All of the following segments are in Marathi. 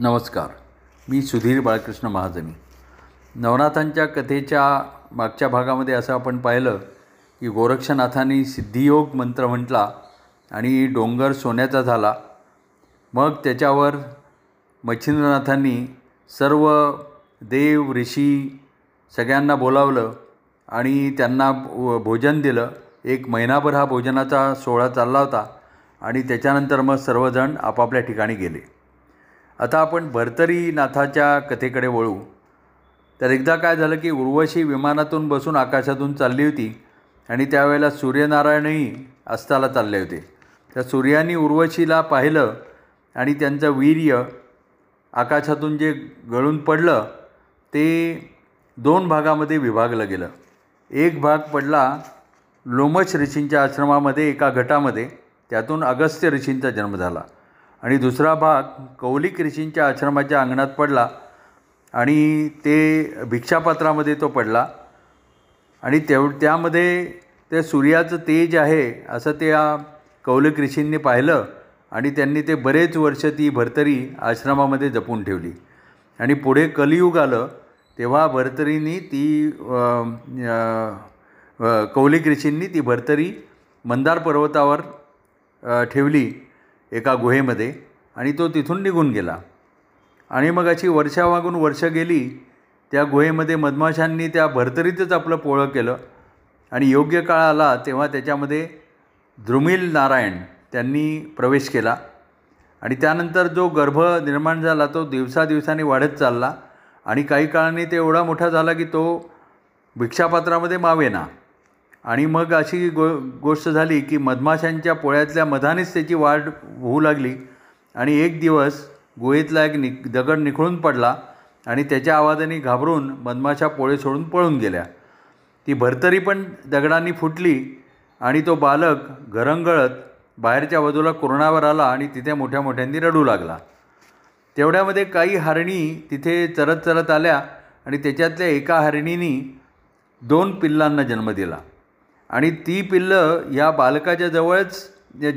नमस्कार. मी सुधीर बाळकृष्ण महाजनी. नवनाथांच्या कथेच्या मागच्या भागामध्ये असं आपण पाहिलं की गोरक्षनाथांनी सिद्धियोग मंत्र म्हटला आणि डोंगर सोन्याचा झाला. मग त्याच्यावर मच्छिंद्रनाथांनी सर्व देव ऋषी सगळ्यांना बोलावलं आणि त्यांना भोजन दिलं. एक महिनाभर हा भोजनाचा सोहळा चालला होता आणि त्याच्यानंतर मग सर्वजण आपापल्या ठिकाणी गेले. आता आपण भर्तरीनाथाच्या कथेकडे वळू. तर एकदा काय झालं की उर्वशी विमानातून बसून आकाशातून चालली होती आणि त्यावेळेला सूर्यनारायणही अस्ताला चालले होते. त्या सूर्यानी उर्वशीला पाहिलं आणि त्यांचं वीर्य आकाशातून जे गळून पडलं ते दोन भागामध्ये विभागलं गेलं. एक भाग पडला लोमश ऋषींच्या आश्रमामध्ये एका गटामध्ये त्यातून अगस्त्य ऋषींचा जन्म झाला. आणि दुसरा भाग कौलिक ऋषींच्या आश्रमाच्या अंगणात पडला आणि ते भिक्षापात्रामध्ये तो पडला. आणि तेव त्यामध्ये ते सूर्याचं तेज आहे असं त्या कौलिक ऋषींनी पाहिलं आणि त्यांनी ते बरेच वर्ष ती भरतरी आश्रमामध्ये जपून ठेवली. आणि पुढे कलियुग आलं तेव्हा भरतरीनी ती कौलिक ऋषींनी ती भरतरी मंदार पर्वतावर ठेवली. एका गुहेमध्ये आणि तो तिथून निघून गेला. आणि मग अशी वर्षावागून वर्ष गेली त्या गुहेमध्ये मधमाशांनी त्या भरतरीतच आपलं पोळं केलं आणि योग्य काळ आला तेव्हा त्याच्यामध्ये द्रुमिल नारायण त्यांनी प्रवेश केला. आणि त्यानंतर जो गर्भ निर्माण झाला तो दिवसादिवसांनी वाढत चालला आणि काही काळाने ते एवढा मोठा झाला की तो भिक्षापात्रामध्ये मावेना. आणि मग अशी गो गोष्ट झाली की मधमाशांच्या पोळ्यातल्या मधानेच त्याची वाढ होऊ लागली. आणि एक दिवस गुहेतला एक नि दगड निखळून पडला आणि त्याच्या आवाजाने घाबरून मधमाशा पोळे सोडून पळून गेल्या. ती भरतरी पण दगडांनी फुटली आणि तो बालक घरंगळत बाहेरच्या बाजूला कोरोनावर आला आणि तिथे मोठ्या मोठ्यांनी रडू लागला. तेवढ्यामध्ये काही हरणी तिथे चरत चरत आल्या आणि त्याच्यातल्या एका हरणीनी दोन पिल्लांना जन्म दिला. आणि ती पिल्लं ह्या बालकाच्या जवळच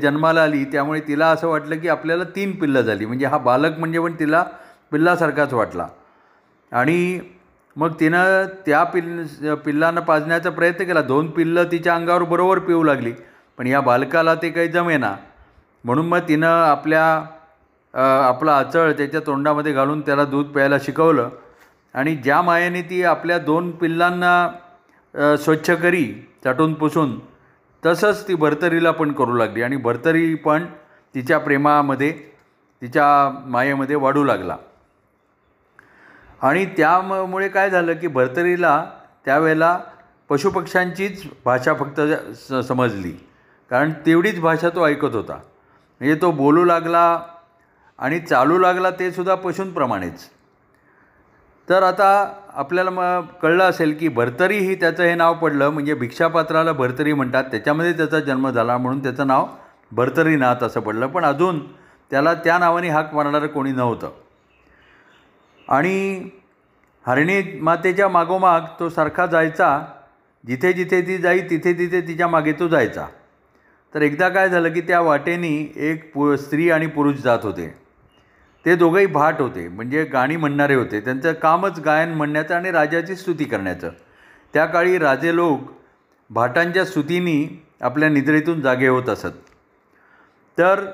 जन्माला आली. त्यामुळे तिला असं वाटलं की आपल्याला तीन पिल्लं झाली. म्हणजे हा बालक म्हणजे पण तिला पिल्लासारखाच वाटला. आणि मग तिनं त्या पिल्ल पिल्लांना पाजण्याचा प्रयत्न केला. दोन पिल्लं तिच्या अंगावर बरोबर पिऊ लागली. पण या बालकाला ते काही जमेना. म्हणून मग तिनं आपल्या आपला आचळ त्याच्या तोंडामध्ये घालून त्याला दूध प्यायला शिकवलं. आणि ज्या मायाने ती आपल्या दोन पिल्लांना स्वच्छ करी चाटून पुसून तसंच ती भरतरीला पण करू लागली आणि भरतरी पण तिच्या प्रेमामध्ये तिच्या मायेमध्ये वाढू लागला. आणि त्यामुळे काय झालं की भरतरीला त्यावेळेला पशुपक्ष्यांचीच भाषा फक्त स समजली. कारण तेवढीच भाषा तो ऐकत होता. म्हणजे तो बोलू लागला आणि चालू लागला ते सुद्धा पशूंप्रमाणेच. तर आता आपल्याला मग कळलं असेल की भरतरी ही त्याचं हे नाव पडलं म्हणजे भिक्षापात्राला भरतरी म्हणतात. त्याच्यामध्ये त्याचा जन्म झाला म्हणून त्याचं नाव भरतरीनाथ असं पडलं. पण अजून त्याला त्या नावाने हाक मारणारं कोणी नव्हतं. आणि हरणी मातेच्या मागोमाग तो सारखा जायचा. जिथे जिथे ती जाई तिथे तिथे तिच्यामागे तो जायचा. तर एकदा काय झालं की त्या वाटेनी एक पु स्त्री आणि पुरुष जात होते. ते दोघंही भाट होते. म्हणजे गाणी म्हणणारे होते. त्यांचं कामच गायन म्हणण्याचं आणि राजाची स्तुती करण्याचं. त्या काळी राजे लोक भाटांच्या स्तुतीनी आपल्या निद्रेतून जागे होत असत. तर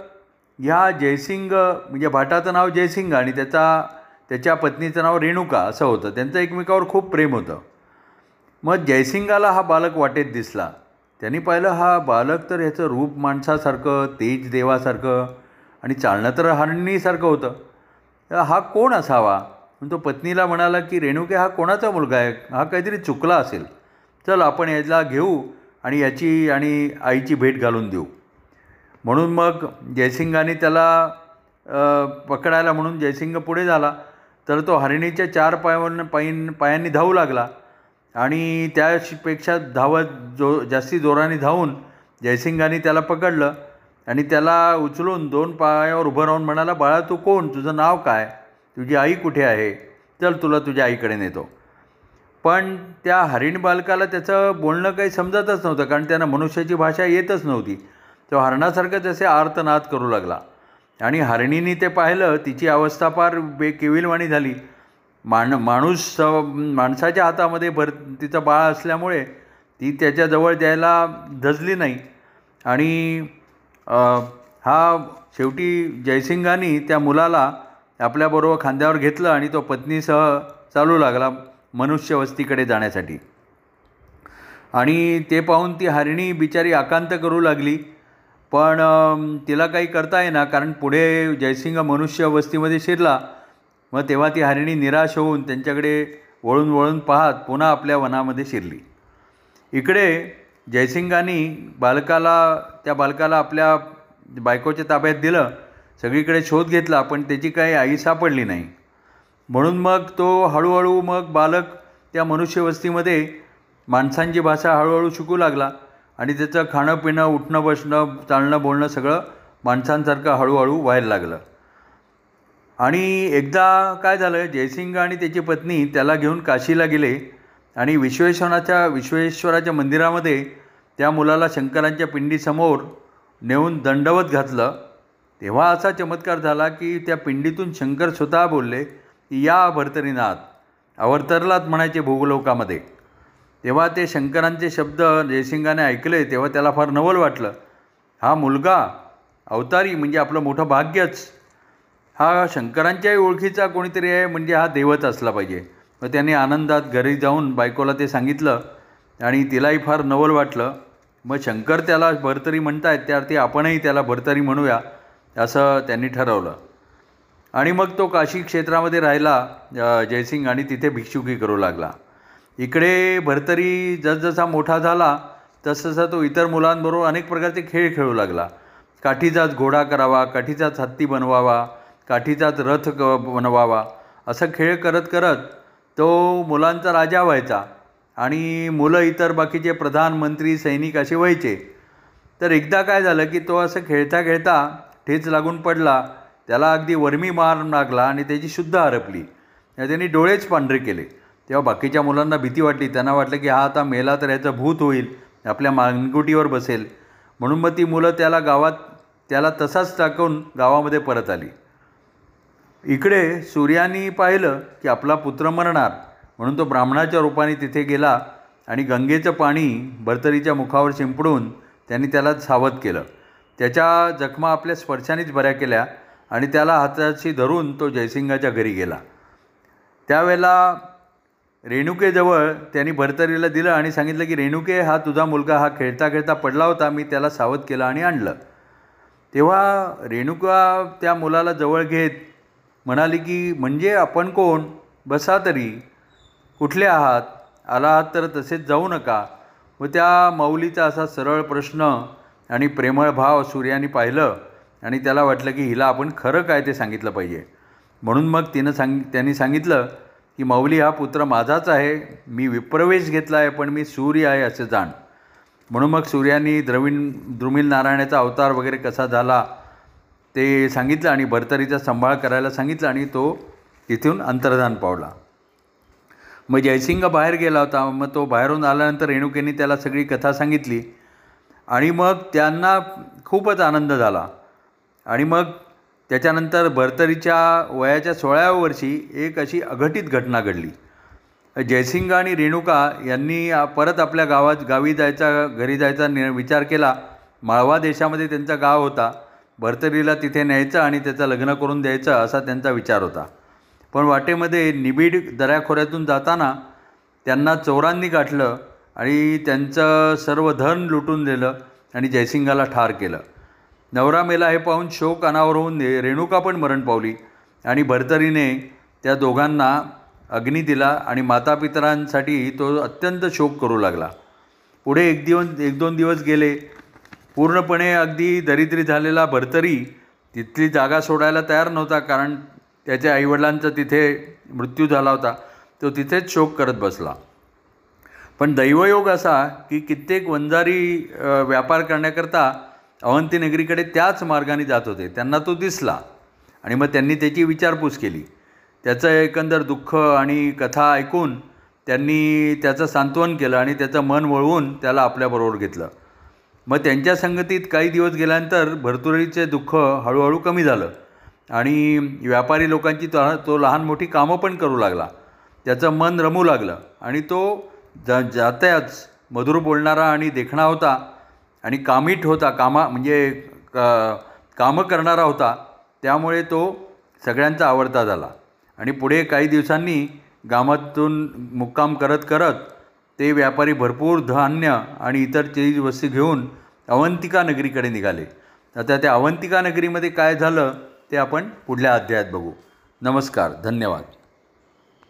ह्या जयसिंग म्हणजे भाटाचं नाव जयसिंग आणि त्याचा त्याच्या पत्नीचं नाव रेणुका असं होतं. त्यांचं एकमेकावर खूप प्रेम होतं. मग जयसिंगाला हा बालक वाटेत दिसला. त्यांनी पाहिलं हा बालक तर ह्याचं रूप माणसासारखं तेज देवासारखं आणि चालणं तर हरणीसारखं होतं. हा कोण असावा? म्हणून तो पत्नीला म्हणाला की रेणुके हा कोणाचा मुलगा आहे? हा काहीतरी चुकला असेल. चल आपण याला घेऊ आणि याची आणि आईची भेट घालून देऊ. म्हणून मग जयसिंगाने त्याला पकडायला म्हणून जयसिंग पुढे झाला. तर तो हरिणीच्या चार पायावर पायीन पायांनी धावू लागला. आणि त्यापेक्षा धावत जो जास्ती जोराने धावून जयसिंगाने त्याला पकडलं. आणि त्याला उचलून दोन पायावर उभं राहून म्हणाला बाळा तू कोण? तुझं नाव काय? तुझी आई कुठे आहे? चल तुला तुझ्या आईकडे नेतो. पण त्या हरिण बालकाला त्याचं बोलणं काही समजतच नव्हतं कारण त्यांना मनुष्याची भाषा येतच नव्हती. तो हरणासारखं जसे आर्तनाद करू लागला. आणि हरणीने ते पाहिलं तिची अवस्था फार बे केविलवाणी झाली. माण माणूस माणसाच्या हातामध्ये भर तिचं बाळ असल्यामुळे ती त्याच्याजवळ द्यायला धजली नाही. आणि हा शेवटी जयसिंगानी त्या मुलाला आपल्याबरोबर खांद्यावर घेतलं आणि तो पत्नीसह चालू लागला मनुष्यवस्तीकडे जाण्यासाठी. आणि ते पाहून ती हरिणी बिचारी आकांत करू लागली. पण तिला काही करता येईना कारण पुढे जयसिंग मनुष्यवस्तीमध्ये शिरला. मग तेव्हा ती हरिणी निराश होऊन त्यांच्याकडे वळून वळून पाहत पुन्हा आपल्या वनामध्ये शिरली. इकडे जयसिंगानी बालकाला त्या बालकाला आपल्या बायकोच्या ताब्यात दिलं. सगळीकडे शोध घेतला पण त्याची काही आई सापडली नाही. म्हणून मग तो हळूहळू मग बालक त्या मनुष्यवस्तीमध्ये माणसांची भाषा हळूहळू शिकू लागला आणि त्याचं खाणं पिणं उठणं बसणं चालणं बोलणं सगळं माणसांसारखं हळूहळू व्हायला लागलं. आणि एकदा काय झालं जयसिंग आणि त्याची पत्नी त्याला घेऊन काशीला गेले. आणि विश्वेश्वराच्या विश्वेश्वराच्या मंदिरामध्ये त्या मुलाला शंकरांच्या पिंडीसमोर नेऊन दंडवत घातलं. तेव्हा असा चमत्कार झाला की त्या पिंडीतून शंकर स्वतः बोलले की या भरतरीनाथ अवतरलात म्हणायचे भूगोलोकामध्ये. तेव्हा ते शंकरांचे शब्द जयसिंगाने ऐकले तेव्हा त्याला फार नवल वाटलं. हा मुलगा अवतारी म्हणजे आपलं मोठं भाग्यच. हा शंकरांच्याही ओळखीचा कोणीतरी आहे म्हणजे हा देवच असला पाहिजे. मग त्याने आनंदात घरी जाऊन बायकोला ते सांगितलं आणि तिलाही फार नवल वाटलं. मग शंकर त्याला भरतरी म्हणतायत त्यार्थी आपणही त्याला भरतरी म्हणूया असं त्यांनी ठरवलं. आणि मग तो काशी क्षेत्रामध्ये राहिला जयसिंग आणि तिथे भिक्षुकी करू लागला. इकडे भरतरी जसजसा मोठा झाला तसतसा तो इतर मुलांबरोबर अनेक प्रकारचे खेळ खेळू लागला. काठीचाच घोडा करावा काठीचाच हत्ती बनवावा काठीचाच रथ क बनवावा असं खेळ करत करत तो मुलांचा राजा व्हायचा आणि मुलं इतर बाकीचे प्रधानमंत्री सैनिक असे व्हायचे. तर एकदा काय झालं की तो असं खेळता खेळता ठेच लागून पडला. त्याला अगदी वर्मी मार लागला आणि त्याची शुद्ध हरपली. त्यांनी डोळेच पांढरे केले. तेव्हा बाकीच्या मुलांना भीती वाटली. त्यांना वाटलं की हा आता मेला तर याचं भूत होईल. आपल्या मानगुटीवर बसेल. म्हणून मग ती मुलं त्याला गावात त्याला तसाच टाकून गावामध्ये परत आली. इकडे सूर्यानी पाहिलं की आपला पुत्र मरणार. म्हणून तो ब्राह्मणाच्या रूपाने तिथे गेला आणि गंगेचं पाणी भरतरीच्या मुखावर शिंपडून त्यांनी त्याला सावध केलं. त्याच्या जखमा आपल्या स्पर्शानेच बऱ्या केल्या आणि त्याला हाताशी धरून तो जयसिंगाच्या घरी गेला. त्यावेळेला रेणुकेजवळ त्यांनी भरतरीला दिलं आणि सांगितलं की रेणुके हा तुझा मुलगा हा खेळता खेळता पडला होता. मी त्याला सावध केलं आणि आणलं. तेव्हा रेणुका त्या मुलाला जवळ घेत म्हणाली की म्हणजे आपण कोण? बसा तरी. कुठले आहात? आला आहात तर तसेच जाऊ नका. व त्या माऊलीचा असा सरळ प्रश्न आणि प्रेमळ भाव सूर्याने पाहिलं आणि त्याला वाटलं की हिला आपण खरं काय ते सांगितलं पाहिजे? म्हणून मग तिनं सांग त्यांनी सांगितलं की माऊली हा पुत्र माझाच आहे. मी विप्रवेश घेतला आहे पण मी सूर्य आहे असं जाण. म्हणून मग सूर्यानी द्रविण द्रुमिल नारायणाचा अवतार वगैरे कसा झाला ते सांगितलं आणि भरतरीचा सांभाळ करायला सांगितलं आणि तो तिथून अंतर्धान पावला. मग जयसिंग बाहेर गेला होता. मग तो बाहेरून आल्यानंतर रेणुकेने त्याला सगळी कथा सांगितली. आणि मग त्यांना खूपच आनंद झाला. आणि मग त्याच्यानंतर भरतरीच्या वयाच्या सोळाव्या वर्षी एक अशी अघटित घटना घडली. जयसिंग आणि रेणुका यांनी परत आपल्या गावात गावी जायचा घरी जायचा नि विचार केला. माळवा देशामध्ये त्यांचा गाव होता. भरतरीला तिथे न्यायचं आणि त्याचं लग्न करून द्यायचं असा त्यांचा विचार होता. पण वाटेमध्ये निबिड दऱ्याखोऱ्यातून जाताना त्यांना चोरांनी गाठलं आणि त्यांचं सर्व धन लुटून दिलं आणि जयसिंगाला ठार केलं. नवरा मेला हे पाहून शोक अनावर होऊन रेणुका पण मरण पावली आणि भरतरीने त्या दोघांना अग्नी दिला आणि मातापितरांसाठी तो अत्यंत शोक करू लागला. पुढे एक दिवस एक दोन दिवस गेले. पूर्णपणे अगदी दरिद्री झालेला भरतरी तिथली जागा सोडायला तयार नव्हता कारण त्याच्या आईवडिलांचा तिथे मृत्यू झाला होता. तो तिथेच शोक करत बसला. पण दैवयोग असा की कित्येक वंजारी व्यापार करण्याकरता अवंतीनगरीकडे त्याच मार्गाने जात होते. त्यांना तो दिसला आणि मग त्यांनी त्याची विचारपूस केली. त्याचं एकंदर दुःख आणि कथा ऐकून त्यांनी त्याचं सांत्वन केलं आणि त्याचं मन वळवून त्याला आपल्याबरोबर घेतलं. मग त्यांच्या संगतीत काही दिवस गेल्यानंतर भरतुरीचे दुःख हळूहळू कमी झालं. आणि व्यापारी लोकांची तो तो लहान मोठी कामं पण करू लागला. त्याचं मन रमू लागलं. आणि तो ज जात्याच मधुर बोलणारा आणि देखणा होता आणि कामीट होता कामा म्हणजे क कामं करणारा होता त्यामुळे तो सगळ्यांचा आवडता झाला. आणि पुढे काही दिवसांनी गावातून मुक्काम करत करत ते व्यापारी भरपूर धान्य आणि इतर चीजवस्तू घेऊन अवंतिका नगरीकडे निघाले. आता त्या अवंतिका नगरीमध्ये काय झालं ते आपण पुढल्या अध्यायात बघू. नमस्कार धन्यवाद.